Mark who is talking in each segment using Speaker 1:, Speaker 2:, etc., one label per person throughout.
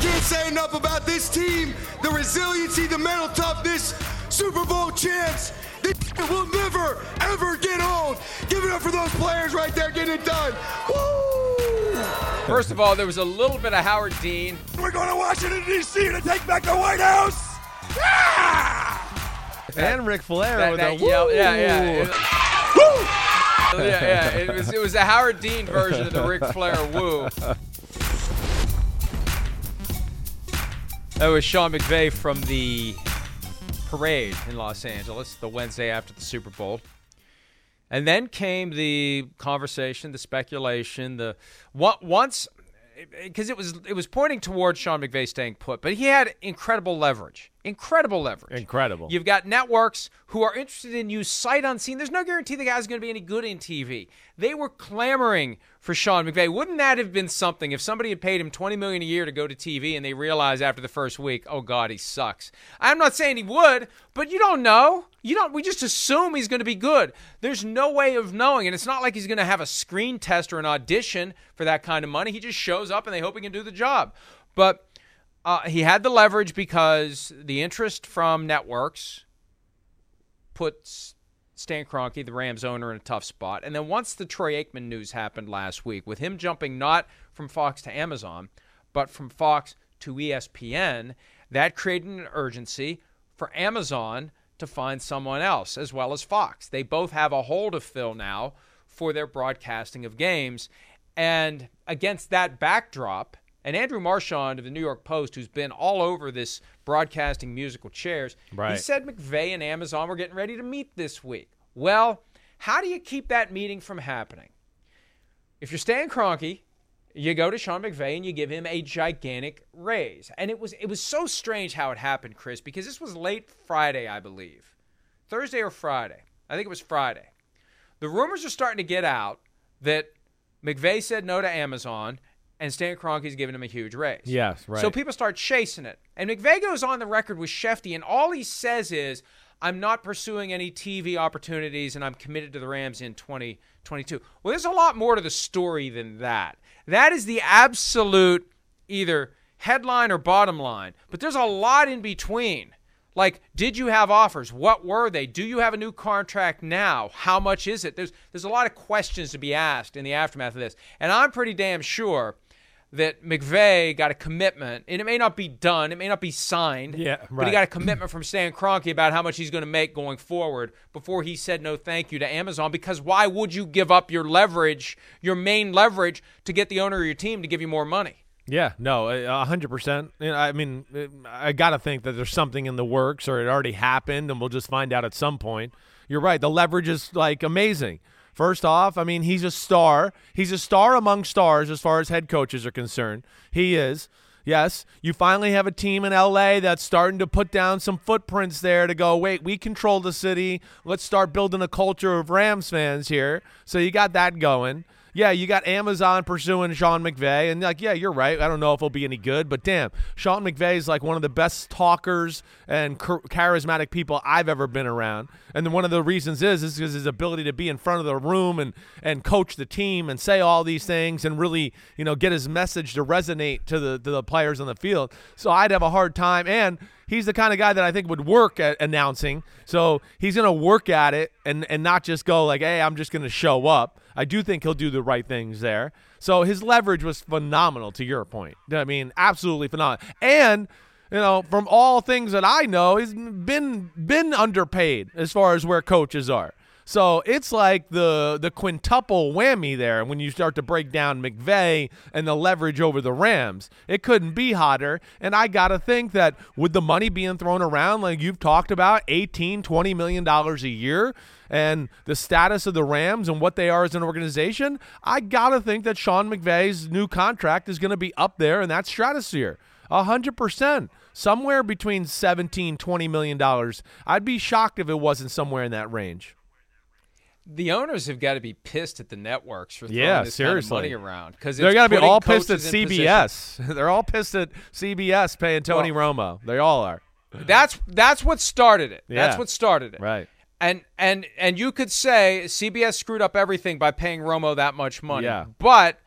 Speaker 1: Can't say enough about this team, the resiliency, the mental toughness, Super Bowl champs. This will never, ever get old. Give it up for those players right there getting it done. Woo!
Speaker 2: First of all, there was a little bit of Howard Dean.
Speaker 1: We're going to Washington, D.C. to take back the White House. Yeah!
Speaker 3: and Ric Flair
Speaker 2: That,
Speaker 3: with
Speaker 2: that
Speaker 3: a woo.
Speaker 2: yeah, yeah. It- yeah, yeah. It was it was a Howard Dean version of the Ric Flair woo. That was Sean McVay from the parade in Los Angeles, the Wednesday after the Super Bowl. And then came the conversation, the speculation, the what once because it was it was pointing towards Sean McVay staying put, but he had incredible leverage. Incredible leverage.
Speaker 3: Incredible.
Speaker 2: You've got networks who are interested in you sight unseen. There's no guarantee the guy's going to be any good in TV. They were clamoring for Sean McVay. Wouldn't that have been something if somebody had paid him 20 million a year to go to TV and they realized after the first week, oh God, he sucks. I'm not saying he would, but you don't know. You don't. We just assume he's going to be good. There's no way of knowing, and it's not like he's going to have a screen test or an audition for that kind of money. He just shows up and they hope he can do the job. But uh, he had the leverage because the interest from networks puts Stan Kroenke, the Rams owner, in a tough spot. And then once the Troy Aikman news happened last week, with him jumping not from Fox to Amazon, but from Fox to ESPN, that created an urgency for Amazon to find someone else, as well as Fox. They both have a hold of Phil now for their broadcasting of games. And against that backdrop, and Andrew Marchand of the New York Post, who's been all over this broadcasting musical chairs, he said McVay and Amazon were getting ready to meet this week. Well, how do you keep that meeting from happening? If you're Stan Kroenke, you go to Sean McVay and you give him a gigantic raise. And it was it was so strange how it happened, Chris, because this was late Friday, I believe. Thursday or Friday. I think it was Friday. The rumors are starting to get out that McVay said no to Amazon and Stan Kroenke's giving him a huge raise.
Speaker 3: Yes, right.
Speaker 2: So people start chasing it. And McVay goes on the record with Schefty, and all he says is, I'm not pursuing any TV opportunities and I'm committed to the Rams in 2022. Well, there's a lot more to the story than that. That is the absolute either headline or bottom line, but there's a lot in between. Like, did you have offers? What were they? Do you have a new contract now? How much is it? There's there's a lot of questions to be asked in the aftermath of this. And I'm pretty damn sure that McVay got a commitment, and it may not be done, it may not be signed,
Speaker 3: Yeah,
Speaker 2: but he got a commitment from Stan Kroenke about how much he's going to make going forward before he said no thank you to Amazon. Because why would you give up your leverage, your main leverage, to get the owner of your team to give you more money?
Speaker 3: Yeah, no, a hundred percent. I mean, I got to think that there's something in the works, or it already happened, and we'll just find out at some point. You're right. The leverage is like amazing. First off, I mean, he's a star. He's a star among stars as far as head coaches are concerned. He is. Yes, you finally have a team in LA that's starting to put down some footprints there to go, wait, we control the city. Let's start building a culture of Rams fans here. So you got that going. Yeah, you got Amazon pursuing Sean McVay, and like, yeah, you're right. I don't know if he'll be any good, but damn, Sean McVay is like one of the best talkers and char- charismatic people I've ever been around. And then one of the reasons is is his ability to be in front of the room and and coach the team and say all these things and really you know get his message to resonate to the to the players on the field. So I'd have a hard time and. He's the kind of guy that I think would work at announcing. So he's going to work at it and, and not just go like, hey, I'm just going to show up. I do think he'll do the right things there. So his leverage was phenomenal to your point. I mean, absolutely phenomenal. And you know, from all things that I know, he's been been underpaid as far as where coaches are. So it's like the the quintuple whammy there when you start to break down McVay and the leverage over the Rams. It couldn't be hotter. And I got to think that with the money being thrown around, like you've talked about, 18, 20 million dollars a year, and the status of the Rams and what they are as an organization, I got to think that Sean McVay's new contract is to be up there in that stratosphere. 100%. Somewhere between 17, 20 million dollars. I'd be shocked if it wasn't somewhere in that range
Speaker 2: the owners have got to be pissed at the networks for throwing
Speaker 3: yeah,
Speaker 2: this
Speaker 3: seriously.
Speaker 2: kind of money around because
Speaker 3: they're
Speaker 2: got
Speaker 3: to be all pissed at
Speaker 2: CBS.
Speaker 3: they're all pissed at CBS paying Tony well, Romo. They all are.
Speaker 2: That's that's what started it.
Speaker 3: Yeah.
Speaker 2: That's what started it.
Speaker 3: Right.
Speaker 2: And and and you could say CBS screwed up everything by paying Romo that much money.
Speaker 3: Yeah.
Speaker 2: But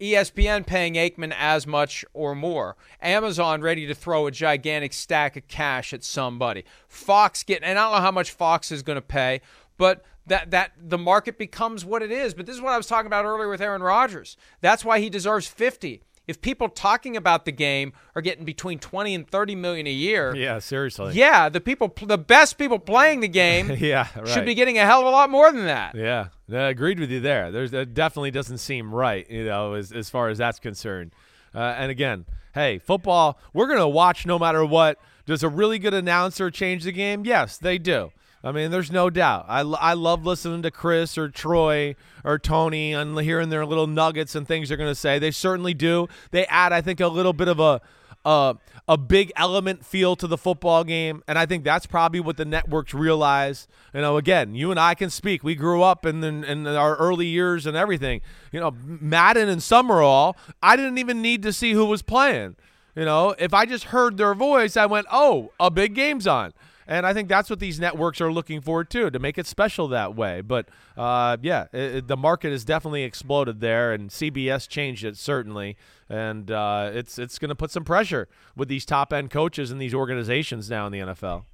Speaker 2: ESPN paying Aikman as much or more. Amazon ready to throw a gigantic stack of cash at somebody. Fox getting, and I don't know how much Fox is going to pay, but that that the market becomes what it is. But this is what I was talking about earlier with Aaron Rodgers. That's why he deserves 50. If people talking about the game are getting between 20 and 30 million a year,
Speaker 3: yeah, seriously.
Speaker 2: Yeah, the people the best people playing the game
Speaker 3: yeah, right.
Speaker 2: should be getting a hell of a lot more than that.
Speaker 3: Yeah. I agreed with you there. There's that definitely doesn't seem right, you know, as as far as that's concerned. Uh, and again, hey, football, we're going to watch no matter what. Does a really good announcer change the game? Yes, they do. I mean, there's no doubt. I, I love listening to Chris or Troy or Tony and hearing their little nuggets and things they're going to say. They certainly do. They add, I think, a little bit of a a, a big element feel to the football game, and I think that's probably what the networks realize. You know, again, you and I can speak. We grew up in, in, in our early years and everything. You know, Madden and Summerall, I didn't even need to see who was playing. You know, if I just heard their voice, I went, "Oh, a big game's on." And I think that's what these networks are looking for too, to make it special that way. But uh, yeah, it, it, the market has definitely exploded there, and CBS changed it certainly, and uh, it's it's going to put some pressure with these top end coaches and these organizations now in the NFL.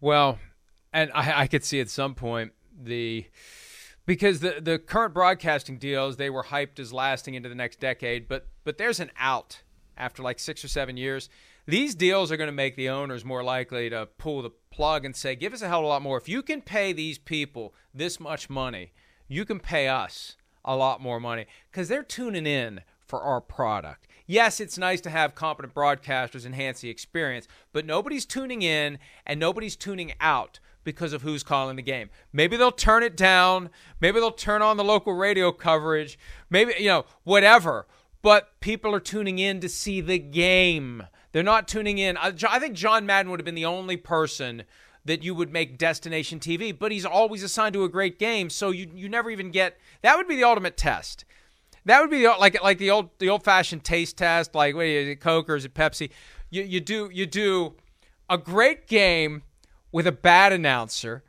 Speaker 2: Well, and I, I could see at some point the because the the current broadcasting deals they were hyped as lasting into the next decade, but but there's an out after like six or seven years. These deals are going to make the owners more likely to pull the plug and say, give us a hell of a lot more. If you can pay these people this much money, you can pay us a lot more money because they're tuning in for our product. Yes, it's nice to have competent broadcasters enhance the experience, but nobody's tuning in and nobody's tuning out because of who's calling the game. Maybe they'll turn it down. Maybe they'll turn on the local radio coverage. Maybe, you know, whatever. But people are tuning in to see the game. They're not tuning in. I, think John Madden would have been the only person that you would make destination TV, but he's always assigned to a great game, so you you never even get that would be the ultimate test. That would be the, like like the old the old fashioned taste test, like what is it, Coke or is it Pepsi? You you do you do a great game with a bad announcer,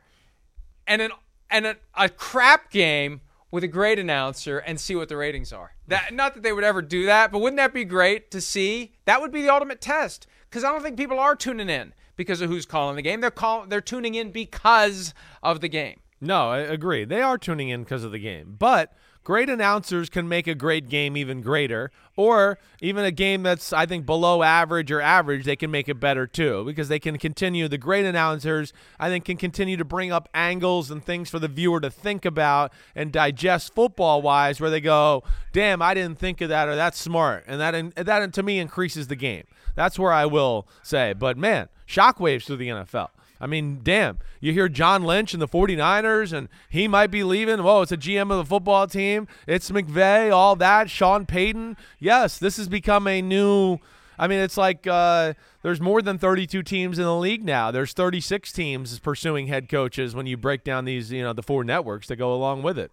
Speaker 2: and an and a, a crap game with a great announcer and see what the ratings are. That not that they would ever do that, but wouldn't that be great to see? That would be the ultimate test because I don't think people are tuning in because of who's calling the game. They're call they're tuning in because of the game.
Speaker 3: No, I agree. They are tuning in because of the game, but great announcers can make a great game even greater, or even a game that's, I think, below average or average, they can make it better too, because they can continue. The great announcers, I think, can continue to bring up angles and things for the viewer to think about and digest football wise, where they go, damn, I didn't think of that, or that's smart. And that, that to me increases the game. That's where I will say. But man, shockwaves through the NFL. I mean, damn, you hear John Lynch and the 49ers, and he might be leaving. Whoa, it's a GM of the football team. It's McVay, all that. Sean Payton. Yes, this has become a new. I mean, it's like uh, there's more than 32 teams in the league now. There's 36 teams pursuing head coaches when you break down these, you know, the four networks that go along with it.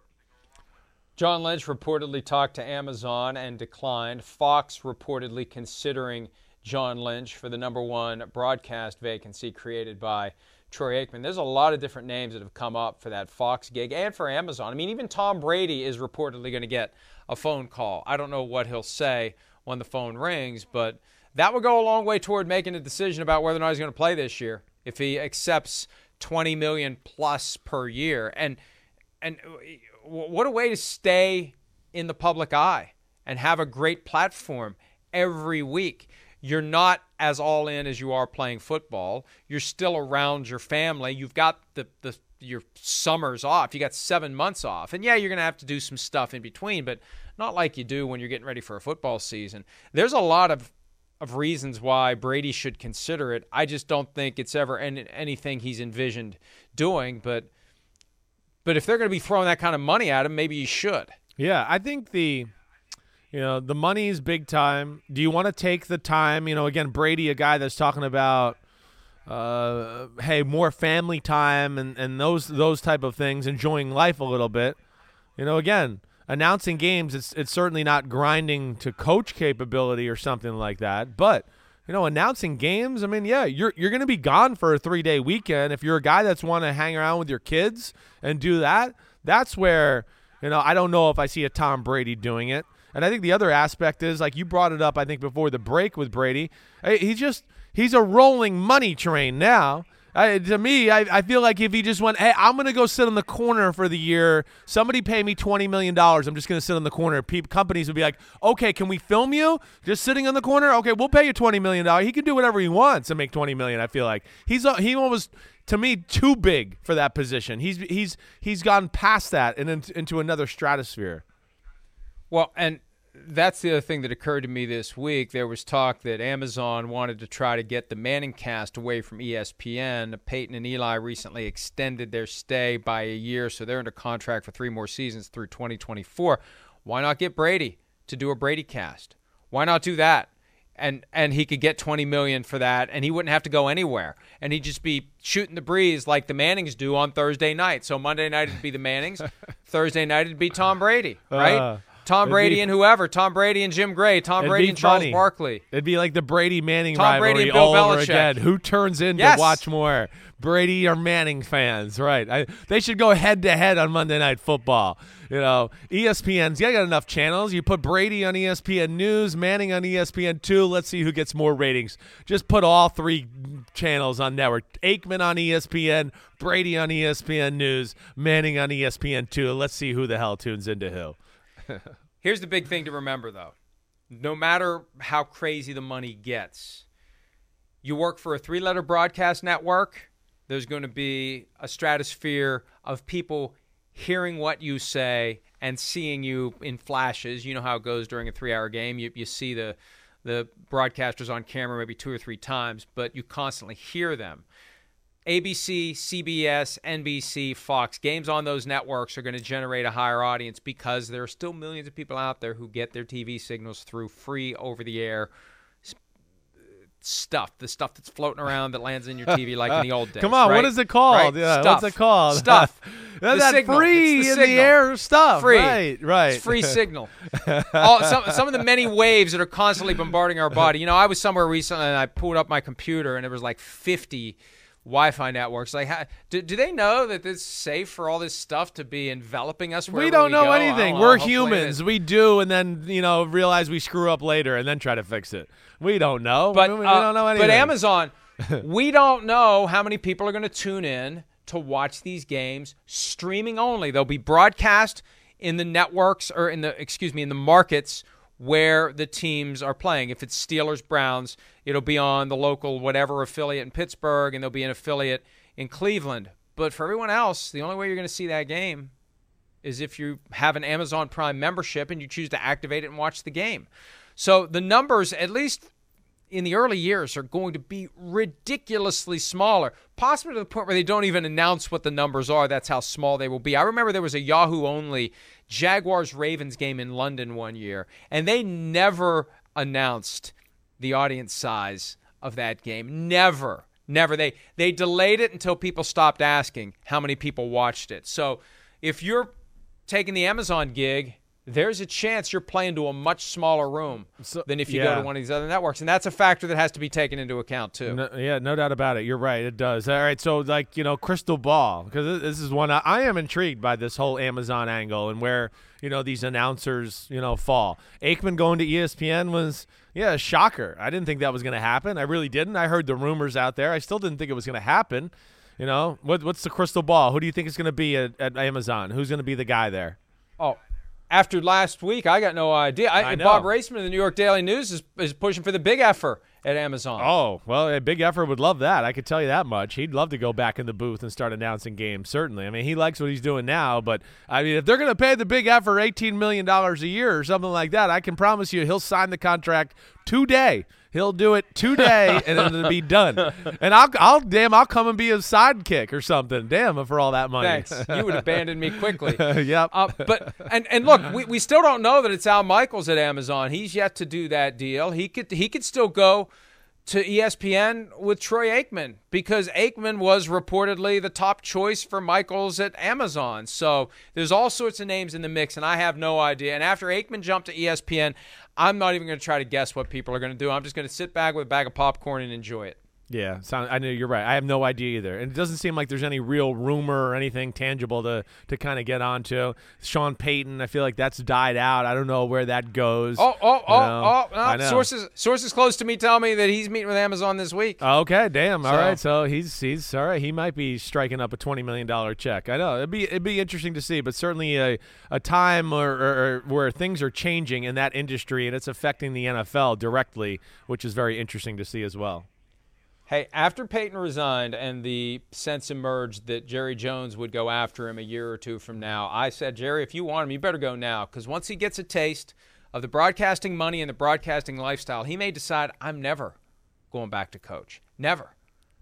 Speaker 2: John Lynch reportedly talked to Amazon and declined. Fox reportedly considering John Lynch for the number one broadcast vacancy created by Troy Aikman. There's a lot of different names that have come up for that Fox gig and for Amazon. I mean, even Tom Brady is reportedly going to get a phone call. I don't know what he'll say when the phone rings, but that would go a long way toward making a decision about whether or not he's going to play this year if he accepts 20 million plus per year. And and uh, what a way to stay in the public eye and have a great platform every week you're not as all in as you are playing football. You're still around your family. You've got the the your summers off. You got 7 months off. And yeah, you're going to have to do some stuff in between, but not like you do when you're getting ready for a football season. There's a lot of of reasons why Brady should consider it. I just don't think it's ever any, anything he's envisioned doing, but but if they're going to be throwing that kind of money at him, maybe you should.
Speaker 3: Yeah, I think the you know, the money is big time. Do you want to take the time, you know, again Brady a guy that's talking about uh, hey, more family time and, and those those type of things, enjoying life a little bit. You know, again, announcing games, it's it's certainly not grinding to coach capability or something like that. But you know, announcing games, I mean, yeah, you're you're going to be gone for a three day weekend. If you're a guy that's want to hang around with your kids and do that, that's where you know I don't know if I see a Tom Brady doing it. And I think the other aspect is like you brought it up. I think before the break with Brady, he just He's a rolling money train now. I, to me, I, I feel like if he just went, hey, I'm going to go sit on the corner for the year. Somebody pay me $20 million. I'm just going to sit on the corner. Pe- companies would be like, okay, can we film you just sitting on the corner? Okay, we'll pay you $20 million. He can do whatever he wants and make 20 million, I feel like. He's uh, He almost, to me, too big for that position. He's, he's, he's gone past that and into another stratosphere.
Speaker 2: Well, and that's the other thing that occurred to me this week. There was talk that Amazon wanted to try to get the Manning cast away from ESPN. Peyton and Eli recently extended their stay by a year, so they're under contract for three more seasons through 2024. Why not get Brady to do a Brady cast? Why not do that? And and he could get 20 million for that and he wouldn't have to go anywhere. And he'd just be shooting the breeze like the Mannings do on Thursday night. So Monday night it'd be the Mannings, Thursday night it'd be Tom Brady, right? Uh. Tom Brady be, and whoever, Tom Brady and Jim Gray, Tom Brady and Charles Barkley.
Speaker 3: It'd be like the Brady Manning Tom rivalry Brady all Bill over again. Who turns in yes. to watch more? Brady or Manning fans, right? I, they should go head to head on Monday Night Football. You know, ESPN's yeah, got enough channels. You put Brady on ESPN News, Manning on ESPN two. Let's see who gets more ratings. Just put all three channels on network. Aikman on ESPN, Brady on ESPN News, Manning on ESPN two. Let's see who the hell tunes into who.
Speaker 2: Here's the big thing to remember, though. No matter how crazy the money gets, you work for a three letter broadcast network, there's going to be a stratosphere of people hearing what you say and seeing you in flashes. You know how it goes during a three hour game. You, you see the, the broadcasters on camera maybe two or three times, but you constantly hear them. ABC, CBS, NBC, Fox, games on those networks are going to generate a higher audience because there are still millions of people out there who get their TV signals through free over the air stuff, the stuff that's floating around that lands in your TV like in the old days.
Speaker 3: Come on,
Speaker 2: right?
Speaker 3: what is it called?
Speaker 2: Right?
Speaker 3: Yeah,
Speaker 2: stuff.
Speaker 3: what's it called?
Speaker 2: Stuff.
Speaker 3: that
Speaker 2: signal.
Speaker 3: free
Speaker 2: the
Speaker 3: in the air stuff.
Speaker 2: Free.
Speaker 3: Right, right.
Speaker 2: It's free signal. All, some, some of the many waves that are constantly bombarding our body. You know, I was somewhere recently and I pulled up my computer and it was like 50 Wi-Fi networks. Like, how, do, do they know that it's safe for all this stuff to be enveloping us?
Speaker 3: We don't
Speaker 2: we
Speaker 3: know
Speaker 2: go?
Speaker 3: anything.
Speaker 2: Don't
Speaker 3: We're
Speaker 2: know.
Speaker 3: humans. We do, and then you know realize we screw up later, and then try to fix it. We don't know.
Speaker 2: But
Speaker 3: we, we
Speaker 2: uh,
Speaker 3: don't know anything.
Speaker 2: But Amazon, we don't know how many people are going to tune in to watch these games streaming only. They'll be broadcast in the networks or in the excuse me in the markets where the teams are playing. If it's Steelers Browns, it'll be on the local whatever affiliate in Pittsburgh, and there'll be an affiliate in Cleveland. But for everyone else, the only way you're going to see that game is if you have an Amazon Prime membership and you choose to activate it and watch the game. So the numbers, at least in the early years are going to be ridiculously smaller, possibly to the point where they don't even announce what the numbers are. That's how small they will be. I remember there was a Yahoo only Jaguars Ravens game in London one year, and they never announced the audience size of that game. Never. Never. They they delayed it until people stopped asking how many people watched it. So if you're taking the Amazon gig there's a chance you're playing to a much smaller room so, than if you yeah. go to one of these other networks, and that's a factor that has to be taken into account too.
Speaker 3: No, yeah, no doubt about it. You're right. It does. All right, so like you know, crystal ball because this is one I, I am intrigued by this whole Amazon angle and where you know these announcers you know fall. Aikman going to ESPN was yeah a shocker. I didn't think that was going to happen. I really didn't. I heard the rumors out there. I still didn't think it was going to happen. You know, what, what's the crystal ball? Who do you think is going to be at, at Amazon? Who's going to be the guy there?
Speaker 2: Oh, after last week, I got no idea. I,
Speaker 3: I
Speaker 2: Bob Raissman of the New York Daily News is, is pushing for the big effort at Amazon.
Speaker 3: Oh, well, a big effort would love that. I could tell you that much. He'd love to go back in the booth and start announcing games, certainly. I mean, he likes what he's doing now, but I mean, if they're going to pay the big effort $18 million a year or something like that, I can promise you he'll sign the contract today. He'll do it today, and then it'll be done. And I'll, I'll, damn, I'll come and be a sidekick or something. Damn, for all that money.
Speaker 2: Thanks. You would abandon me quickly.
Speaker 3: yep.
Speaker 2: Uh, but and and look, we, we still don't know that it's Al Michaels at Amazon. He's yet to do that deal. He could he could still go to ESPN with Troy Aikman because Aikman was reportedly the top choice for Michaels at Amazon. So there's all sorts of names in the mix, and I have no idea. And after Aikman jumped to ESPN, I'm not even going to try to guess what people are going to do. I'm just going to sit back with a bag of popcorn and enjoy it.
Speaker 3: Yeah, sound, I know you're right. I have no idea either, and it doesn't seem like there's any real rumor or anything tangible to to kind of get onto. Sean Payton, I feel like that's died out. I don't know where that goes.
Speaker 2: Oh, oh, oh,
Speaker 3: know?
Speaker 2: oh!
Speaker 3: oh
Speaker 2: no. Sources sources close to me tell me that he's meeting with Amazon this week.
Speaker 3: Okay, damn. All
Speaker 2: So-
Speaker 3: right, so he's he's all right. He might be striking up a twenty million dollar check. I know it'd be it'd be interesting to see, but certainly a a time or, or, or where things are changing in that industry and it's affecting the NFL directly, which is very interesting to see as well.
Speaker 2: Hey, after Peyton resigned and the sense emerged that Jerry Jones would go after him a year or two from now, I said, Jerry, if you want him, you better go now. Because once he gets a taste of the broadcasting money and the broadcasting lifestyle, he may decide, I'm never going back to coach. Never.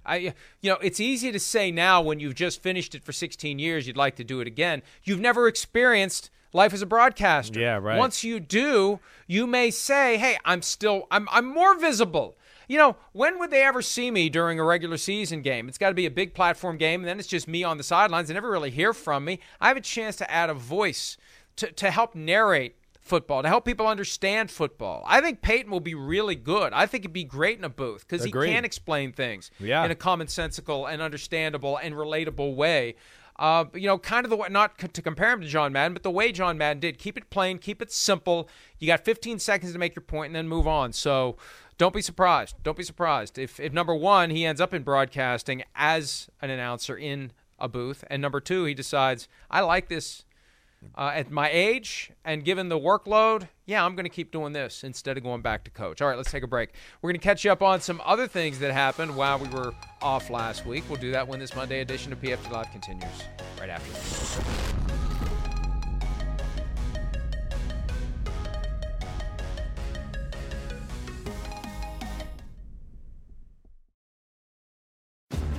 Speaker 2: I, you know, it's easy to say now when you've just finished it for 16 years, you'd like to do it again. You've never experienced life as a broadcaster.
Speaker 3: Yeah, right.
Speaker 2: Once you do, you may say, "Hey, I'm still, I'm, I'm more visible." You know, when would they ever see me during a regular season game? It's got to be a big platform game, and then it's just me on the sidelines. They never really hear from me. I have a chance to add a voice to, to help narrate football, to help people understand football. I think Peyton will be really good. I think he'd be great in a booth because he can explain things
Speaker 3: Yeah.
Speaker 2: in a commonsensical and understandable and relatable way. Uh, you know, kind of the way, not to compare him to John Madden, but the way John Madden did. Keep it plain, keep it simple. You got 15 seconds to make your point and then move on. So don't be surprised. Don't be surprised. If, if number one, he ends up in broadcasting as an announcer in a booth, and number two, he decides, I like this uh, at my age and given the workload, yeah, I'm going to keep doing this instead of going back to coach. All right, let's take a break. We're going to catch you up on some other things that happened while we were off last week. We'll do that when this Monday edition of PFT Live continues right after this.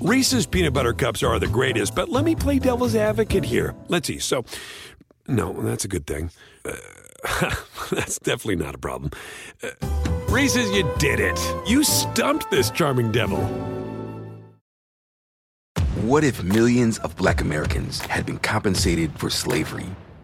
Speaker 4: Reese's peanut butter cups are the greatest, but let me play devil's advocate here. Let's see. So, no, that's a good thing. Uh, that's definitely not a problem. Uh, Reese's, you did it. You stumped this charming devil.
Speaker 5: What if millions of black Americans had been compensated for slavery?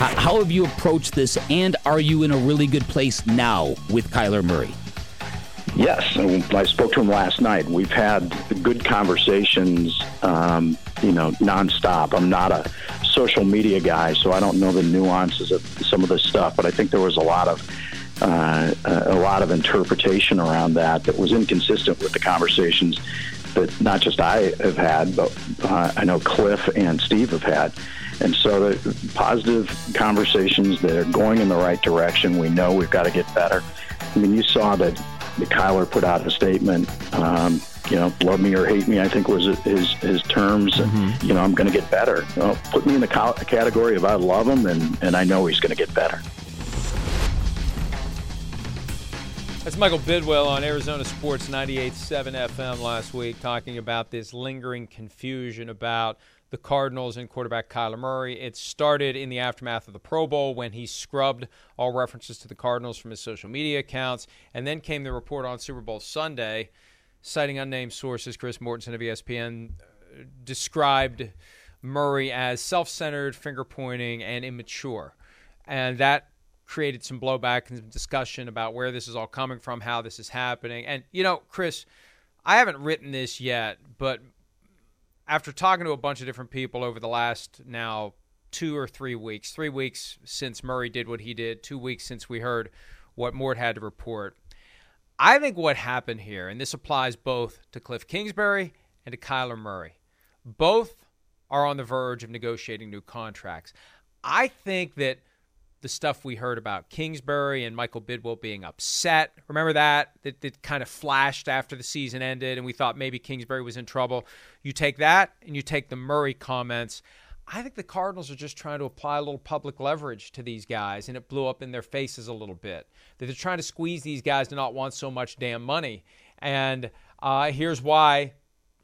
Speaker 6: How, have you approached this, and are you in a really good place now with Kyler Murray?
Speaker 7: Yes, I spoke to him last night. We've had good conversations, um, you know, nonstop. I'm not a social media guy, so I don't know the nuances of some of this stuff. But I think there was a lot of uh, a lot of interpretation around that that was inconsistent with the conversations that not just I have had, but uh, I know Cliff and Steve have had. And so the positive conversations that are going in the right direction. We know we've got to get better. I mean, you saw that that Kyler put out a statement. Um, you know, love me or hate me, I think was his his terms.
Speaker 3: Mm-hmm.
Speaker 7: You know, I'm going to get better. You know, put me in the co- category of I love him, and and I know he's going to get better.
Speaker 2: That's Michael Bidwill on Arizona Sports 98.7 FM last week talking about this lingering confusion about the Cardinals and quarterback Kyler Murray. It started in the aftermath of the Pro Bowl when he scrubbed all references to the Cardinals from his social media accounts. And then came the report on Super Bowl Sunday, citing unnamed sources. Chris Mortensen of ESPN uh, described Murray as self centered, finger pointing, and immature. And that created some blowback and some discussion about where this is all coming from, how this is happening. And, you know, Chris, I haven't written this yet, but after talking to a bunch of different people over the last now two or three weeks, three weeks since Murray did what he did, two weeks since we heard what Mort had to report, I think what happened here, and this applies both to Cliff Kingsbury and to Kyler Murray, both are on the verge of negotiating new contracts. I think that the stuff we heard about Kingsbury and Michael Bidwill being upset. Remember that? That, that kind of flashed after the season ended, and we thought maybe Kingsbury was in trouble. You take that and you take the Murray comments. I think the Cardinals are just trying to apply a little public leverage to these guys, and it blew up in their faces a little bit. That they're trying to squeeze these guys to not want so much damn money. And uh, here's why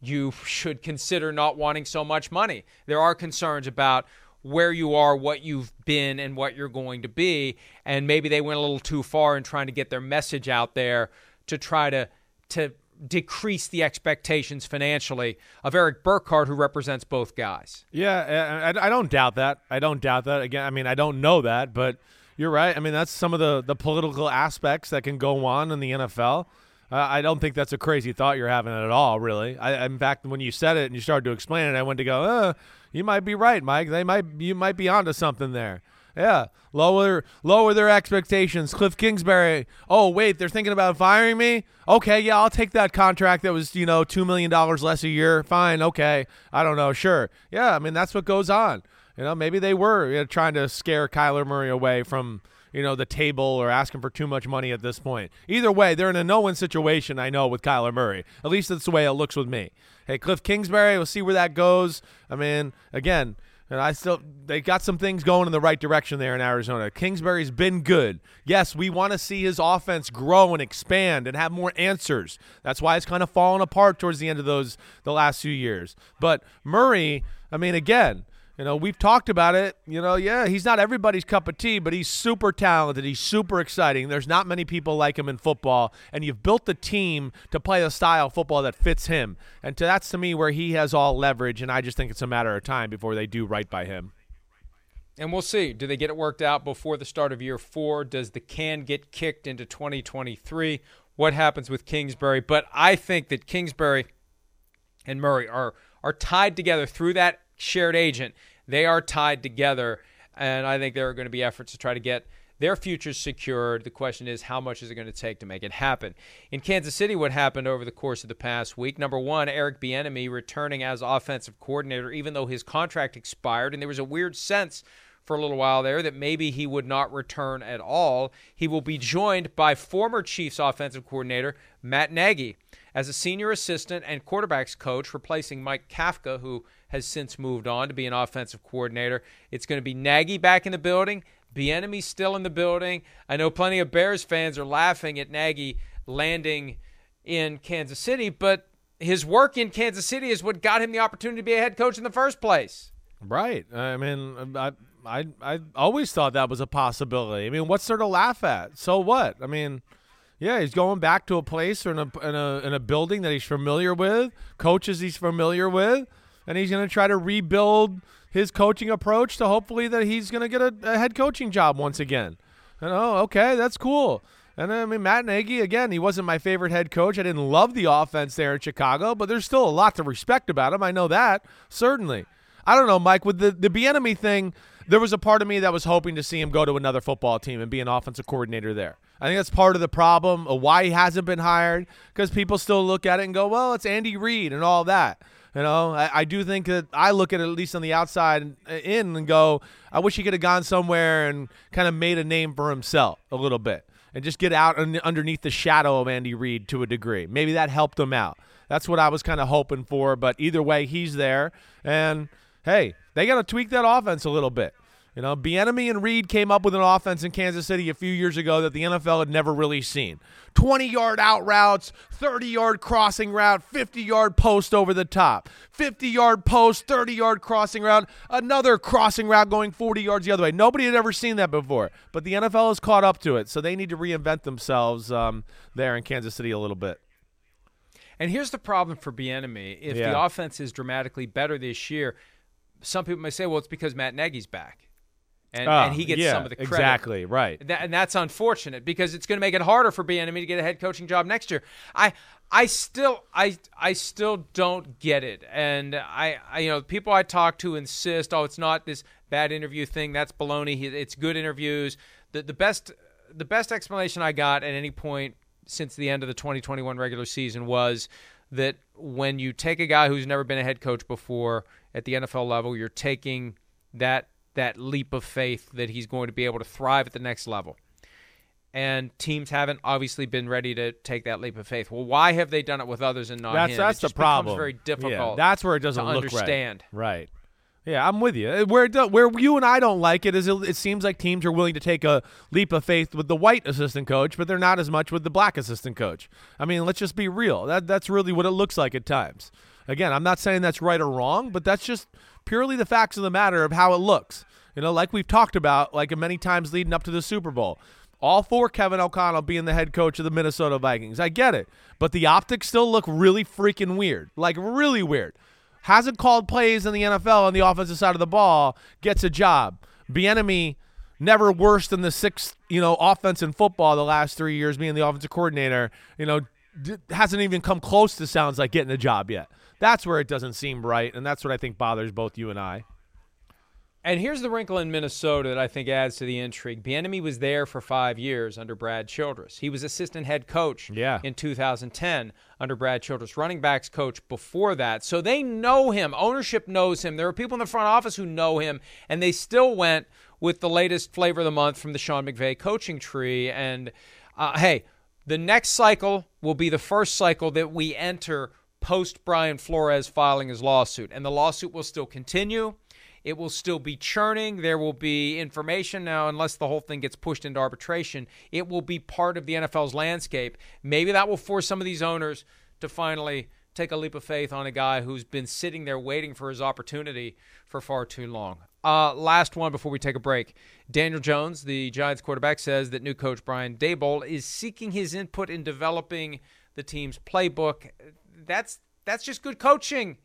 Speaker 2: you should consider not wanting so much money. There are concerns about where you are, what you've been, and what you're going to be. And maybe they went a little too far in trying to get their message out there to try to to decrease the expectations financially of Erik Burkhardt, who represents both guys.
Speaker 3: Yeah, I, I don't doubt that. I don't doubt that. Again, I mean, I don't know that, but you're right. I mean, that's some of the the political aspects that can go on in the NFL. Uh, I don't think that's a crazy thought you're having at all, really. I, in fact, when you said it and you started to explain it, I went to go, uh, you might be right, Mike. They might you might be onto something there. Yeah, lower lower their expectations. Cliff Kingsbury. Oh wait, they're thinking about firing me. Okay, yeah, I'll take that contract that was you know two million dollars less a year. Fine, okay. I don't know, sure. Yeah, I mean that's what goes on. You know, maybe they were you know, trying to scare Kyler Murray away from you know, the table or asking for too much money at this point. Either way, they're in a no-win situation, I know, with Kyler Murray. At least that's the way it looks with me. Hey, Cliff Kingsbury, we'll see where that goes. I mean, again, and I still they got some things going in the right direction there in Arizona. Kingsbury's been good. Yes, we want to see his offense grow and expand and have more answers. That's why it's kind of fallen apart towards the end of those the last few years. But Murray, I mean, again, you know, we've talked about it. You know, yeah, he's not everybody's cup of tea, but he's super talented. He's super exciting. There's not many people like him in football, and you've built the team to play a style of football that fits him. And to, that's to me where he has all leverage, and I just think it's a matter of time before they do right by him.
Speaker 2: And we'll see. Do they get it worked out before the start of year four? Does the can get kicked into 2023? What happens with Kingsbury? But I think that Kingsbury and Murray are are tied together through that shared agent. They are tied together, and I think there are going to be efforts to try to get their futures secured. The question is, how much is it going to take to make it happen? In Kansas City, what happened over the course of the past week? Number one, Eric Bieniemy returning as offensive coordinator, even though his contract expired, and there was a weird sense for a little while there that maybe he would not return at all. He will be joined by former Chiefs offensive coordinator Matt Nagy as a senior assistant and quarterbacks coach, replacing Mike Kafka, who has since moved on to be an offensive coordinator. It's going to be Nagy back in the building. Bieniemy still in the building. I know plenty of Bears fans are laughing at Nagy landing in Kansas City, but his work in Kansas City is what got him the opportunity to be a head coach in the first place.
Speaker 3: Right. I mean, I I I always thought that was a possibility. I mean, what's there to laugh at? So what? I mean, yeah, he's going back to a place or in a in a in a building that he's familiar with, coaches he's familiar with and he's going to try to rebuild his coaching approach to hopefully that he's going to get a, a, head coaching job once again. And oh, okay, that's cool. And I mean, Matt Nagy, again, he wasn't my favorite head coach. I didn't love the offense there in Chicago, but there's still a lot to respect about him. I know that, certainly. I don't know, Mike, with the, the Bieniemy thing, there was a part of me that was hoping to see him go to another football team and be an offensive coordinator there. I think that's part of the problem of why he hasn't been hired because people still look at it and go, well, it's Andy Reid and all that. You know, I, I, do think that I look at it at least on the outside uh, in and go, I wish he could have gone somewhere and kind of made a name for himself a little bit and just get out underneath the shadow of Andy Reid to a degree. Maybe that helped him out. That's what I was kind of hoping for. But either way, he's there. And hey, they got to tweak that offense a little bit. You know, Bieniemy and Reid came up with an offense in Kansas City a few years ago that the NFL had never really seen. 20-yard out routes, 30-yard crossing route, 50-yard post over the top, 50-yard post, 30-yard crossing route, another crossing route going 40 yards the other way. Nobody had ever seen that before, but the NFL has caught up to it, so they need to reinvent themselves um, there in Kansas City a little bit.
Speaker 2: And here's the problem for Bieniemy: if
Speaker 3: Yeah.
Speaker 2: the offense is dramatically better this year, some people may say, "Well, it's because Matt Nagy's back." And,
Speaker 3: Ah,
Speaker 2: and he gets
Speaker 3: yeah,
Speaker 2: some of the credit.
Speaker 3: Exactly, right.
Speaker 2: That, and that's unfortunate because it's going to make it harder for Bieniemy to get a head coaching job next year. I I still I I still don't get it. And I, I you know people I talk to insist, oh, it's not this bad interview thing. That's baloney. It's good interviews. The the best the best explanation I got at any point since the end of the 2021 regular season was that when you take a guy who's never been a head coach before at the NFL level, you're taking that that leap of faith that he's going to be able to thrive at the next level. And teams haven't obviously been ready to take that leap of faith. Well, why have they done it with others and not
Speaker 3: That's
Speaker 2: him?
Speaker 3: that's the problem.
Speaker 2: very difficult.
Speaker 3: Yeah, that's where it doesn't look
Speaker 2: understand.
Speaker 3: right. Right. Yeah, I'm with you. Uh, Where do, where you and I don't like it is it, it seems like teams are willing to take a leap of faith with the white assistant coach, but they're not as much with the black assistant coach. I mean, let's just be real. That that's really what it looks like at times. Again, I'm not saying that's right or wrong, but that's just purely the facts of the matter of how it looks. You know, like we've talked about like many times leading up to the Super Bowl. All for Kevin O'Connell being the head coach of the Minnesota Vikings. I get it. But the optics still look really freaking weird. Like really weird. Hasn't called plays in the NFL on the offensive side of the ball, gets a job. Bieniemy never worse than the sixth, you know, offense in football the last three years being the offensive coordinator, you know, d- hasn't even come close to sounds like getting a job yet. That's where it doesn't seem right, and that's what I think bothers both you and I.
Speaker 2: And here's the wrinkle in Minnesota that I think adds to the intrigue. Bieniemy was there for five years under Brad Childress. He was assistant head coach
Speaker 3: Yeah.
Speaker 2: in 2010 under Brad Childress, running backs coach before that. So they know him. Ownership knows him. There are people in the front office who know him, and they still went with the latest flavor of the month from the Sean McVay coaching tree. And uh, hey, the next cycle will be the first cycle that we enter post Brian Flores filing his lawsuit, and the lawsuit will still continue. It will still be churning. There will be information now, unless the whole thing gets pushed into arbitration. It will be part of the NFL's landscape. Maybe that will force some of these owners to finally take a leap of faith on a guy who's been sitting there waiting for his opportunity for far too long. Uh, last one before we take a break. Daniel Jones, the Giants quarterback, says that new coach Brian Daboll is seeking his input in developing the team's playbook. That's that's just good coaching.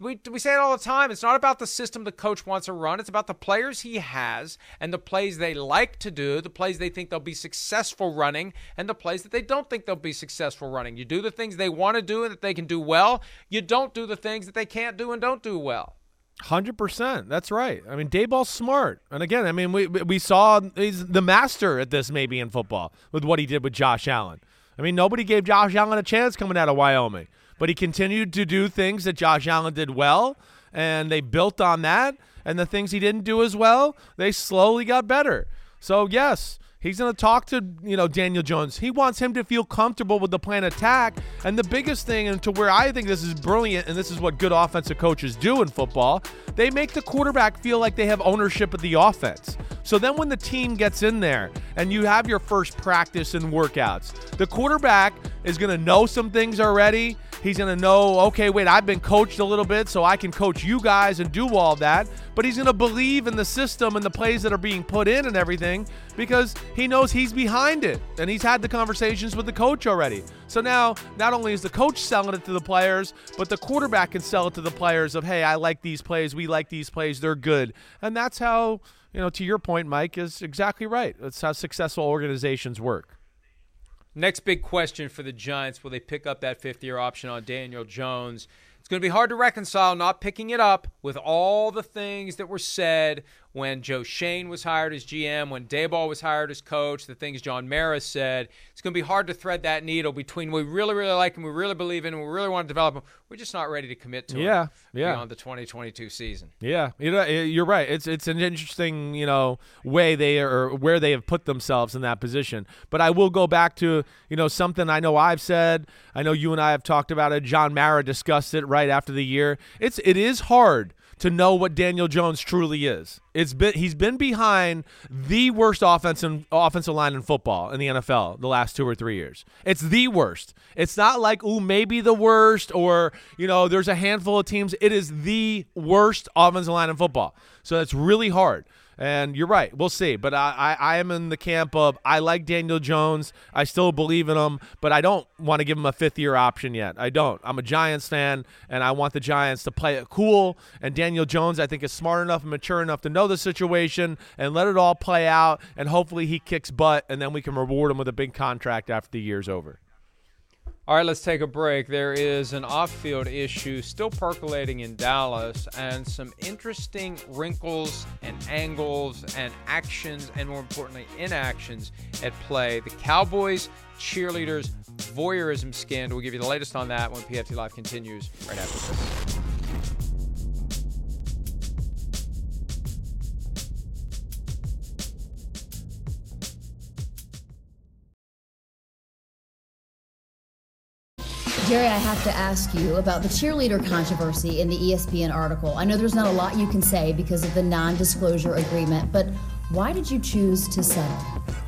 Speaker 2: We, we say it all the time. It's not about the system the coach wants to run. It's about the players he has and the plays they like to do, the plays they think they'll be successful running, and the plays that they don't think they'll be successful running. You do the things they want to do and that they can do well. You don't do the things that they can't do and don't do well.
Speaker 3: Hundred percent. That's right. I mean, Daboll's smart, and again, I mean, we we saw he's the master at this maybe in football with what he did with Josh Allen. I mean, nobody gave Josh Allen a chance coming out of Wyoming, but he continued to do things that Josh Allen did well, and they built on that. And the things he didn't do as well, they slowly got better. So yes, he's going to talk to you know Daniel Jones. He wants him to feel comfortable with the plan attack. And the biggest thing, and to where I think this is brilliant, and this is what good offensive coaches do in football, they make the quarterback feel like they have ownership of the offense. So then when the team gets in there and you have your first practice and workouts, the quarterback is going to know some things already. He's going to know, okay, wait, I've been coached a little bit, so I can coach you guys and do all that. But he's going to believe in the system and the plays that are being put in and everything because he knows he's behind it and he's had the conversations with the coach already. So now, not only is the coach selling it to the players, but the quarterback can sell it to the players of, hey, I like these plays, we like these plays, they're good. And that's how, you know, to your point, Mike, is exactly right. That's how successful organizations work.
Speaker 2: Next big question for the Giants will they pick up that fifth year option on Daniel Jones? It's going to be hard to reconcile not picking it up with all the things that were said when Joe Schoen was hired as GM, when Daboll was hired as coach, the things John Mara said. It's going to be hard to thread that needle between we really, really like him, we really believe in him, we really want to develop him. We're just not ready to commit to
Speaker 3: Yeah,
Speaker 2: him
Speaker 3: yeah.
Speaker 2: beyond the 2022 season.
Speaker 3: Yeah, you know, eh, you're right. It's it's an interesting, you know, way they are where they have put themselves in that position. But I will go back to, you know, something I know I've said. I know you and I have talked about it. John Mara discussed it right after the year. It's it is hard to know what Daniel Jones truly is. It's been he's been behind the worst offensive offensive line in football in the NFL the last two or three years. It's the worst. It's not like ooh maybe the worst or you know there's a handful of teams. It is the worst offensive line in football. So it's really hard. And you're right. We'll see. But I, I, I, am in the camp of I like Daniel Jones. I still believe in him, but I don't want to give him a fifth year option yet. I don't. I'm a Giants fan, and I want the Giants to play it cool. And Daniel Jones, I think, is smart enough and mature enough to know the situation and let it all play out. And hopefully he kicks butt, and then we can reward him with a big contract after the year's over.
Speaker 2: All right, let's take a break. There is an off field issue still percolating in Dallas, and some interesting wrinkles and angles and actions, and more importantly, inactions at play. The Cowboys cheerleaders voyeurism scandal. We'll give you the latest on that when PFT Live continues right after this.
Speaker 8: Jerry, I have to ask you about the cheerleader controversy in the ESPN article. I know there's not a lot you can say because of the non disclosure agreement, but why did you choose to settle?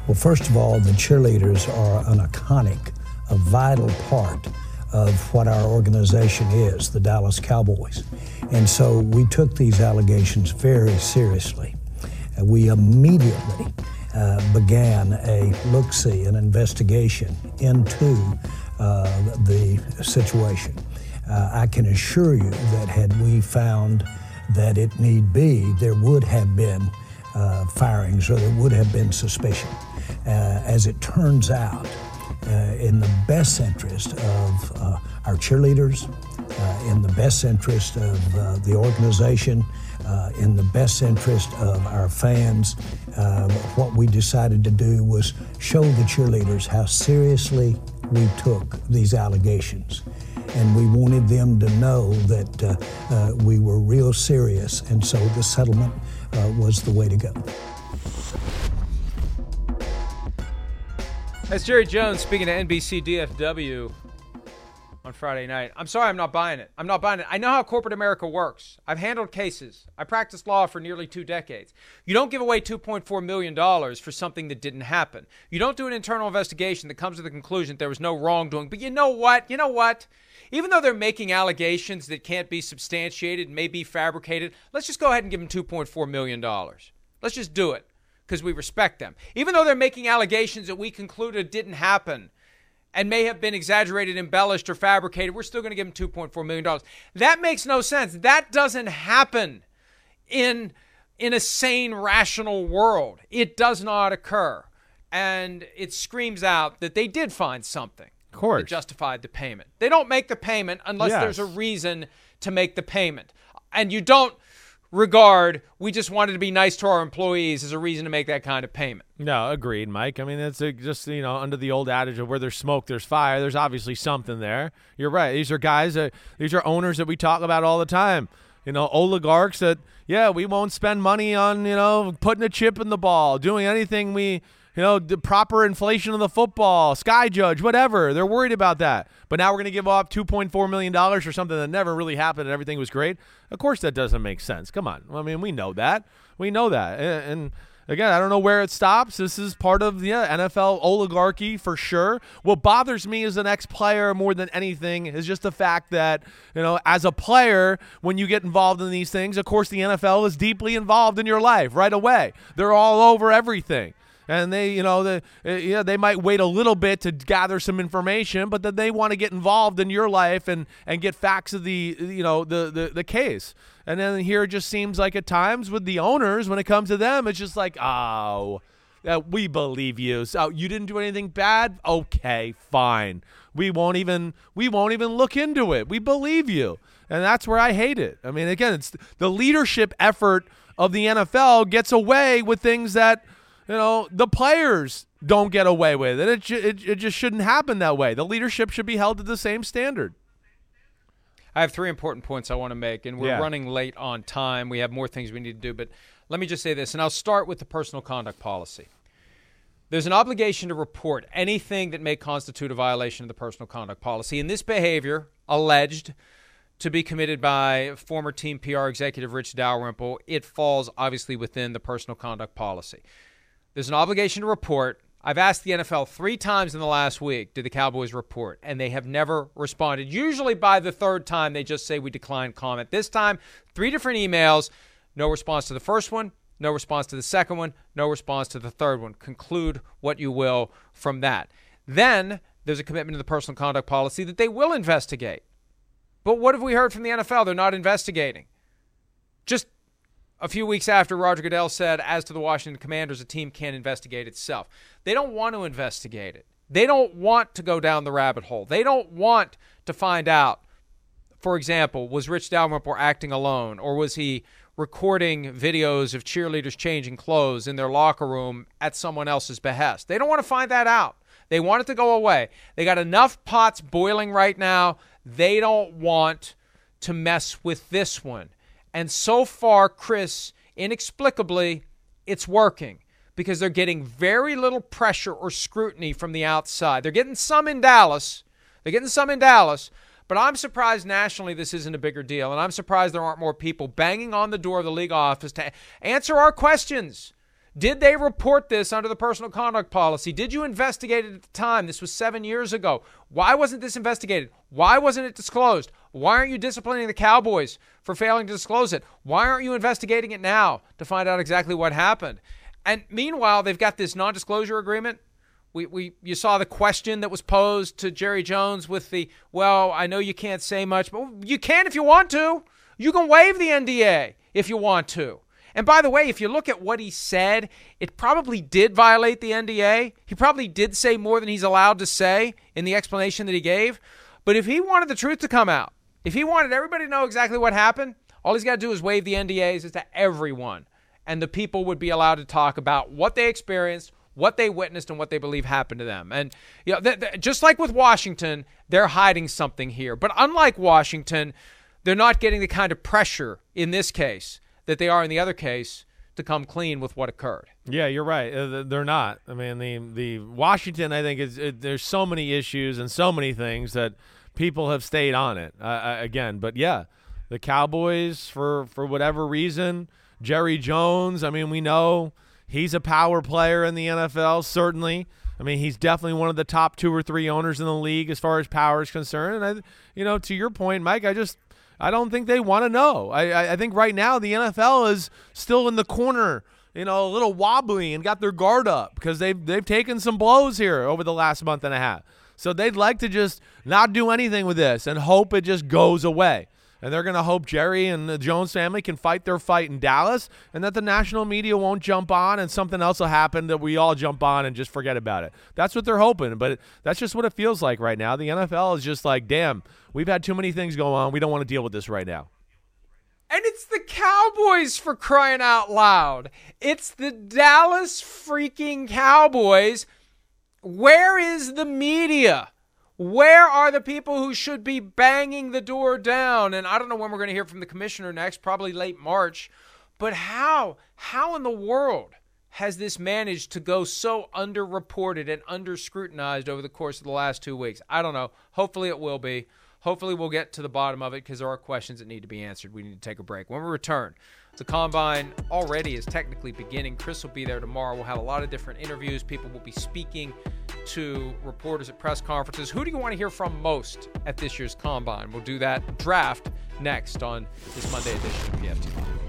Speaker 9: Well, first of all, the cheerleaders are an iconic, a vital part of what our organization is, the Dallas Cowboys. And so we took these allegations very seriously. Uh, we immediately uh, began a look see, an investigation into the situation. Uh, I can assure you that had we found that it need be, there would have been uh, firings or there would have been suspicion. as it turns out, in the best interest of our cheerleaders, in the best interest of the organization, uh, in the best interest of our fans. Uh, what we decided to do was show the cheerleaders how seriously we took these allegations. And we wanted them to know that uh, uh, we were real serious, and so the settlement uh, was the way to go.
Speaker 2: That's Jerry Jones speaking to NBC DFW on Friday night. I'm sorry, I'm not buying it. I'm not buying it. I know how corporate America works. I've handled cases. I practiced law for nearly two decades. You don't give away $2.4 million for something that didn't happen. You don't do an internal investigation that comes to the conclusion that there was no wrongdoing. But you know what? You know what? Even though they're making allegations that can't be substantiated, may be fabricated, let's just go ahead and give them $2.4 million. Let's just do it because we respect them. Even though they're making allegations that we concluded didn't happen, and may have been exaggerated, embellished, or fabricated, we're still going to give him $2.4 million. That makes no sense. That doesn't happen in, in a sane, rational world. It does not occur. And it screams out that they did find something
Speaker 3: of course.
Speaker 2: that justified the payment. They don't make the payment unless
Speaker 3: Yes.
Speaker 2: there's a reason to make the payment. And you don't regard, we just wanted to be nice to our employees as a reason to make that kind of payment.
Speaker 3: No, agreed, Mike. I mean, it's a, just you know under the old adage of where there's smoke, there's fire. There's obviously something there. You're right. These are guys that these are owners that we talk about all the time. You know, oligarchs that yeah, we won't spend money on you know putting a chip in the ball, doing anything we you know the proper inflation of the football, sky judge, whatever. They're worried about that. But now we're going to give up 2.4 million dollars for something that never really happened and everything was great. Of course, that doesn't make sense. Come on. I mean, we know that. We know that. and, and Again, I don't know where it stops. This is part of the yeah, NFL oligarchy for sure. What bothers me as an ex-player more than anything is just the fact that, you know, as a player, when you get involved in these things, of course the NFL is deeply involved in your life right away. They're all over everything. And they, you know, the, uh, yeah, they might wait a little bit to gather some information, but then they want to get involved in your life and and get facts of the, you know, the the, the case. And then here it just seems like at times with the owners, when it comes to them, it's just like, oh, uh, we believe you. So you didn't do anything bad. Okay, fine. We won't even we won't even look into it. We believe you, and that's where I hate it. I mean, again, it's the leadership effort of the NFL gets away with things that you know the players don't get away with, it ju- it, it just shouldn't happen that way. The leadership should be held to the same standard.
Speaker 2: I have three important points I want to make, and we're
Speaker 3: Yeah.
Speaker 2: running late on time. We have more things we need to do, but let me just say this, and I'll start with the personal conduct policy. There's an obligation to report anything that may constitute a violation of the personal conduct policy, and this behavior, alleged to be committed by former team PR executive Rich Dalrymple, it falls obviously within the personal conduct policy. There's an obligation to report. I've asked the NFL three times in the last week, did the Cowboys report? And they have never responded. Usually by the third time, they just say we declined comment. This time, three different emails, no response to the first one, no response to the second one, no response to the third one. Conclude what you will from that. Then there's a commitment to the personal conduct policy that they will investigate. But what have we heard from the NFL? They're not investigating. Just a few weeks after Roger Goodell said, as to the Washington Commanders, a team can't investigate itself. They don't want to investigate it. They don't want to go down the rabbit hole. They don't want to find out, for example, was Rich Dalrymple acting alone or was he recording videos of cheerleaders changing clothes in their locker room at someone else's behest? They don't want to find that out. They want it to go away. They got enough pots boiling right now. They don't want to mess with this one. And so far, Chris, inexplicably, it's working because they're getting very little pressure or scrutiny from the outside. They're getting some in Dallas. They're getting some in Dallas. But I'm surprised nationally this isn't a bigger deal. And I'm surprised there aren't more people banging on the door of the league office to answer our questions. Did they report this under the personal conduct policy? Did you investigate it at the time? This was seven years ago. Why wasn't this investigated? Why wasn't it disclosed? Why aren't you disciplining the Cowboys for failing to disclose it? Why aren't you investigating it now to find out exactly what happened? And meanwhile, they've got this non disclosure agreement. We, we, you saw the question that was posed to Jerry Jones with the, well, I know you can't say much, but you can if you want to. You can waive the NDA if you want to. And by the way, if you look at what he said, it probably did violate the NDA. He probably did say more than he's allowed to say in the explanation that he gave. But if he wanted the truth to come out, if he wanted everybody to know exactly what happened, all he's got to do is waive the NDAs to everyone. And the people would be allowed to talk about what they experienced, what they witnessed, and what they believe happened to them. And you know, th- th- just like with Washington, they're hiding something here. But unlike Washington, they're not getting the kind of pressure in this case that they are in the other case to come clean with what occurred.
Speaker 3: Yeah, you're right. Uh, they're not. I mean, the the Washington, I think, is it, there's so many issues and so many things that people have stayed on it uh, again. But yeah, the Cowboys, for for whatever reason, Jerry Jones. I mean, we know he's a power player in the NFL. Certainly. I mean, he's definitely one of the top two or three owners in the league as far as power is concerned. And I, you know, to your point, Mike, I just I don't think they want to know. I, I think right now the NFL is still in the corner, you know, a little wobbly and got their guard up because they've they've taken some blows here over the last month and a half. So they'd like to just not do anything with this and hope it just goes away and they're going to hope Jerry and the Jones family can fight their fight in Dallas and that the national media won't jump on and something else will happen that we all jump on and just forget about it. That's what they're hoping, but that's just what it feels like right now. The NFL is just like, damn, we've had too many things go on. We don't want to deal with this right now.
Speaker 2: And it's the Cowboys for crying out loud. It's the Dallas freaking Cowboys. Where is the media? Where are the people who should be banging the door down? And I don't know when we're going to hear from the commissioner next, probably late March. But how? How in the world has this managed to go so underreported and under scrutinized over the course of the last two weeks? I don't know. Hopefully it will be. Hopefully we'll get to the bottom of it because there are questions that need to be answered. We need to take a break. When we return, the combine already is technically beginning. Chris will be there tomorrow. We'll have a lot of different interviews. People will be speaking to reporters at press conferences. Who do you want to hear from most at this year's combine? We'll do that draft next on this Monday edition of PFT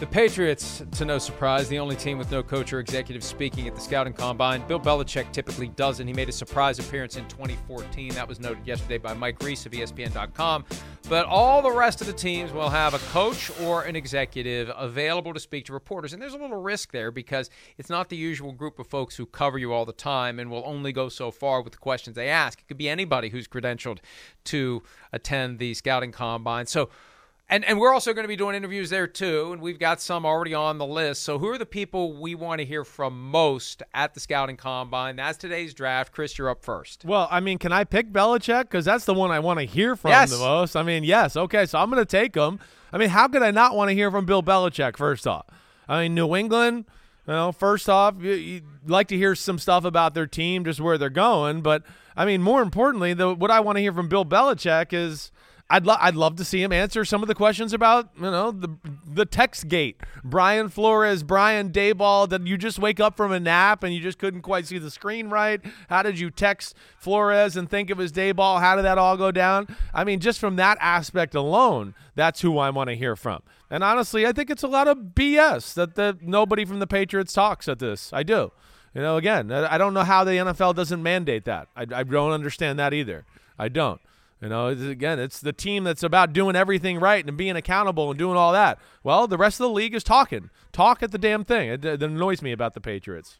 Speaker 2: The Patriots, to no surprise, the only team with no coach or executive speaking at the scouting combine. Bill Belichick typically doesn't. He made a surprise appearance in 2014. That was noted yesterday by Mike Reiss of ESPN.com. But all the rest of the teams will have a coach or an executive available to speak to reporters. And there's a little risk there because it's not the usual group of folks who cover you all the time and will only go so far with the questions they ask. It could be anybody who's credentialed to attend the scouting combine. So, And and we're also going to be doing interviews there too, and we've got some already on the list. So who are the people we want to hear from most at the scouting combine? That's today's draft. Chris, you're up first.
Speaker 3: Well, I mean, can I pick Belichick? Because that's the one I want to hear from
Speaker 2: Yes.
Speaker 3: the most. I mean, yes. Okay, so I'm going to take him. I mean, how could I not want to hear from Bill Belichick? First off, I mean, New England. You know, first off, you, you like to hear some stuff about their team, just where they're going. But I mean, more importantly, the, what I want to hear from Bill Belichick is I'd lo- I'd love to see him answer some of the questions about you know the the text gate, Brian Flores, Brian Daboll. That you just wake up from a nap and you just couldn't quite see the screen right. How did you text Flores and think it was Daboll? How did that all go down? I mean, just from that aspect alone, that's who I want to hear from. And honestly, I think it's a lot of BS that the nobody from the Patriots talks at this. I do. You know, again, I don't know how the NFL doesn't mandate that. I, I don't understand that either. I don't. You know, again, it's the team that's about doing everything right and being accountable and doing all that. Well, the rest of the league is talking. Talk at the damn thing. It, it annoys me about the Patriots.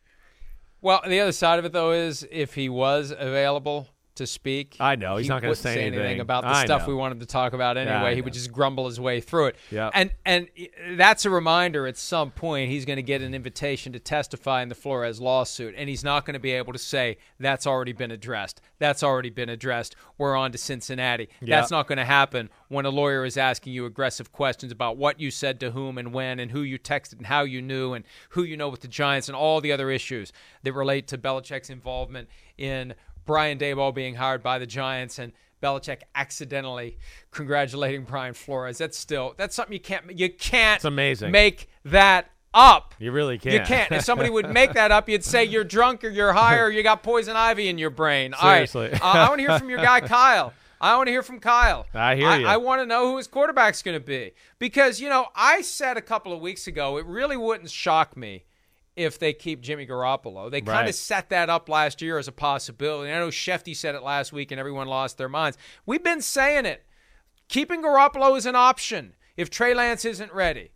Speaker 2: Well, the other side of it though is if he was available to speak,
Speaker 3: I know, he's
Speaker 2: he
Speaker 3: not gonna
Speaker 2: wouldn't
Speaker 3: say anything.
Speaker 2: about the
Speaker 3: I
Speaker 2: stuff
Speaker 3: know.
Speaker 2: we wanted to talk about anyway.
Speaker 3: I
Speaker 2: he would just grumble his way through it.
Speaker 3: Yeah,
Speaker 2: And and that's a reminder. At some point, he's going to get an invitation to testify in the Flores lawsuit, and he's not going to be able to say that's already been addressed. That's already been addressed. We're on to Cincinnati. That's not going to happen when a lawyer is asking you aggressive questions about what you said to whom and when and who you texted and how you knew and who you know with the Giants and all the other issues that relate to Belichick's involvement in Brian Daboll being hired by the Giants and Belichick accidentally congratulating Brian Flores. That's still that's something you can't you can't
Speaker 3: It's amazing.
Speaker 2: make that up.
Speaker 3: You really can't.
Speaker 2: You can't. If somebody would make that up, you'd say you're drunk or you're high or you got poison ivy in your brain.
Speaker 3: Seriously.
Speaker 2: All right. Uh, I want to hear from your guy Kyle. I want to hear from Kyle.
Speaker 3: I hear
Speaker 2: I,
Speaker 3: you.
Speaker 2: I want to know who his quarterback's going to be because you know I said a couple of weeks ago it really wouldn't shock me if they keep Jimmy Garoppolo. They kind
Speaker 3: Right.
Speaker 2: of set that up last year as a possibility. I know Schefty said it last week and everyone lost their minds. We've been saying it. Keeping Garoppolo is an option if Trey Lance isn't ready.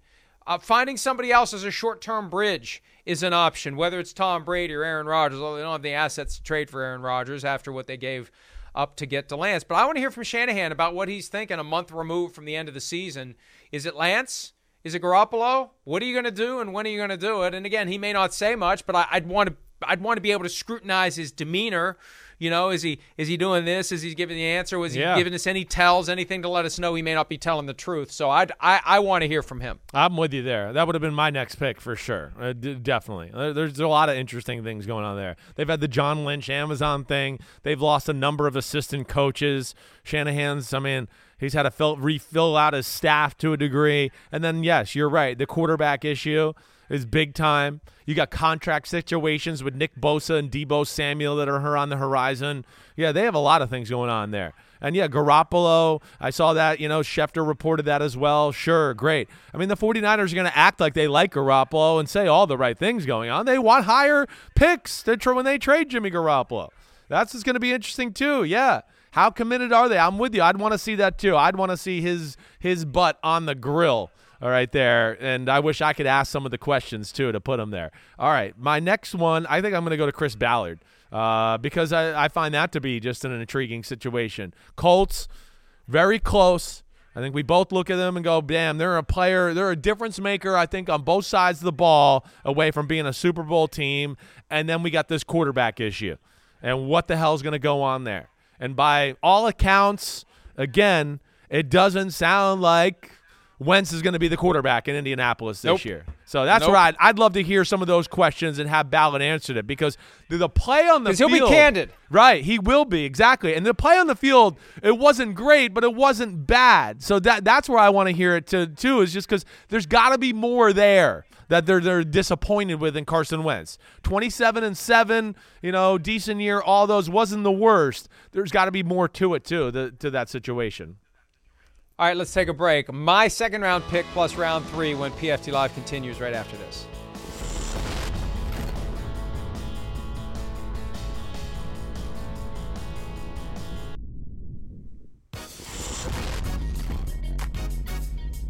Speaker 2: Uh, finding somebody else as a short-term bridge is an option, whether it's Tom Brady or Aaron Rodgers. Although they don't have the assets to trade for Aaron Rodgers after what they gave up to get to Lance. But I want to hear from Shanahan about what he's thinking a month removed from the end of the season. Is it Lance? Is it Garoppolo? What are you going to do, and when are you going to do it? And again, he may not say much, but I, I'd want to. I'd want to be able to scrutinize his demeanor. You know, is he is he doing this? Is he giving the answer? Was he
Speaker 3: Yeah.
Speaker 2: giving us any tells, anything to let us know he may not be telling the truth? So I'd, I I want to hear from him.
Speaker 3: I'm with you there. That would have been my next pick for sure. Uh, d- definitely. There's a lot of interesting things going on there. They've had the John Lynch Amazon thing. They've lost a number of assistant coaches. Shanahan's, I mean, he's had to fill, refill out his staff to a degree. And then, yes, you're right. The quarterback issue is big time. You got contract situations with Nick Bosa and Deebo Samuel that are on the horizon. Yeah, they have a lot of things going on there. And yeah, Garoppolo, I saw that, you know, Schefter reported that as well. Sure, great. I mean, the 49ers are going to act like they like Garoppolo and say all the right things going on. They want higher picks to when they trade Jimmy Garoppolo. That's what's going to be interesting too. Yeah. How committed are they? I'm with you. I'd want to see that too. I'd want to see his his butt on the grill. All right, there. And I wish I could ask some of the questions too to put him there. All right, my next one, I think I'm going to go to Chris Ballard uh, because I, I find that to be just an intriguing situation. Colts, very close. I think we both look at them and go, damn, they're a player, they're a difference maker, I think, on both sides of the ball away from being a Super Bowl team. And then we got this quarterback issue. And what the hell's going to go on there? And by all accounts, again, it doesn't sound like Wentz is going to be the quarterback in Indianapolis this
Speaker 2: Nope.
Speaker 3: year. So that's
Speaker 2: Nope.
Speaker 3: where I'd, I'd love to hear some of those questions and have Ballard answer it because the, the play on the
Speaker 2: 'Cause he'll be candid.
Speaker 3: Right, he will be exactly. And the play on the field, it wasn't great, but it wasn't bad. So that that's where I want to hear it to, too. Is just because there's got to be more there that they're they're disappointed with in Carson Wentz. Twenty seven and seven, you know, decent year. All those wasn't the worst. There's got to be more to it too. The, to that situation.
Speaker 2: All right, let's take a break. My second round pick plus round three when PFT Live continues right after this.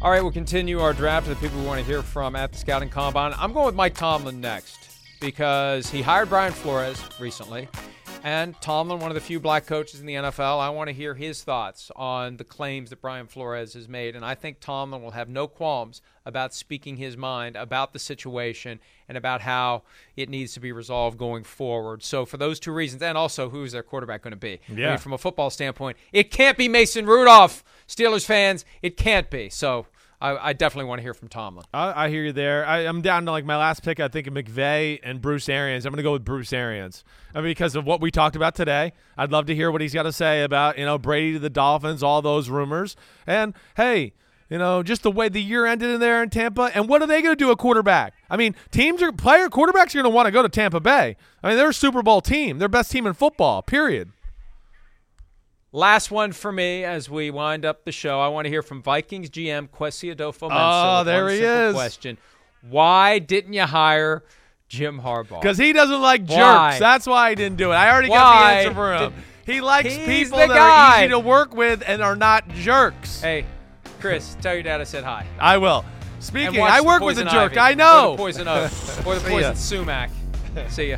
Speaker 2: All right, we'll continue our draft of the people we want to hear from at the Scouting Combine. I'm going with Mike Tomlin next because he hired Brian Flores recently, And Tomlin, one of the few black coaches in the NFL, I want to hear his thoughts on the claims that Brian Flores has made. And I think Tomlin will have no qualms about speaking his mind about the situation and about how it needs to be resolved going forward. So, for those two reasons, and also who is their quarterback going to be?
Speaker 3: Yeah.
Speaker 2: I mean, from a football standpoint, it can't be Mason Rudolph. Steelers fans, it can't be. So, I, I definitely want to hear from Tomlin.
Speaker 3: I, I hear you there. I, I'm down to like my last pick. I think of McVay and Bruce Arians. I'm going to go with Bruce Arians. I mean, because of what we talked about today. I'd love to hear what he's got to say about you know Brady to the Dolphins, all those rumors, and hey. You know, just the way the year ended in there in Tampa, and what are they going to do a quarterback? I mean, teams are player quarterbacks are going to want to go to Tampa Bay. I mean, they're a Super Bowl team. They're best team in football. Period.
Speaker 2: Last one for me as we wind up the show. I want to hear from Vikings GM Kwesi Adolfo
Speaker 3: Oh, there he is.
Speaker 2: Question: Why didn't you hire Jim Harbaugh?
Speaker 3: Because he doesn't like jerks.
Speaker 2: Why?
Speaker 3: That's why he didn't do it. I already got the answer for him. He likes people that
Speaker 2: guy.
Speaker 3: are easy to work with and are not jerks.
Speaker 2: Hey, Chris, tell your dad I said hi.
Speaker 3: I will. Speaking, I work with a jerk.
Speaker 2: Ivy,
Speaker 3: I
Speaker 2: Or
Speaker 3: know.
Speaker 2: the poison oak. Or the poison sumac. See ya.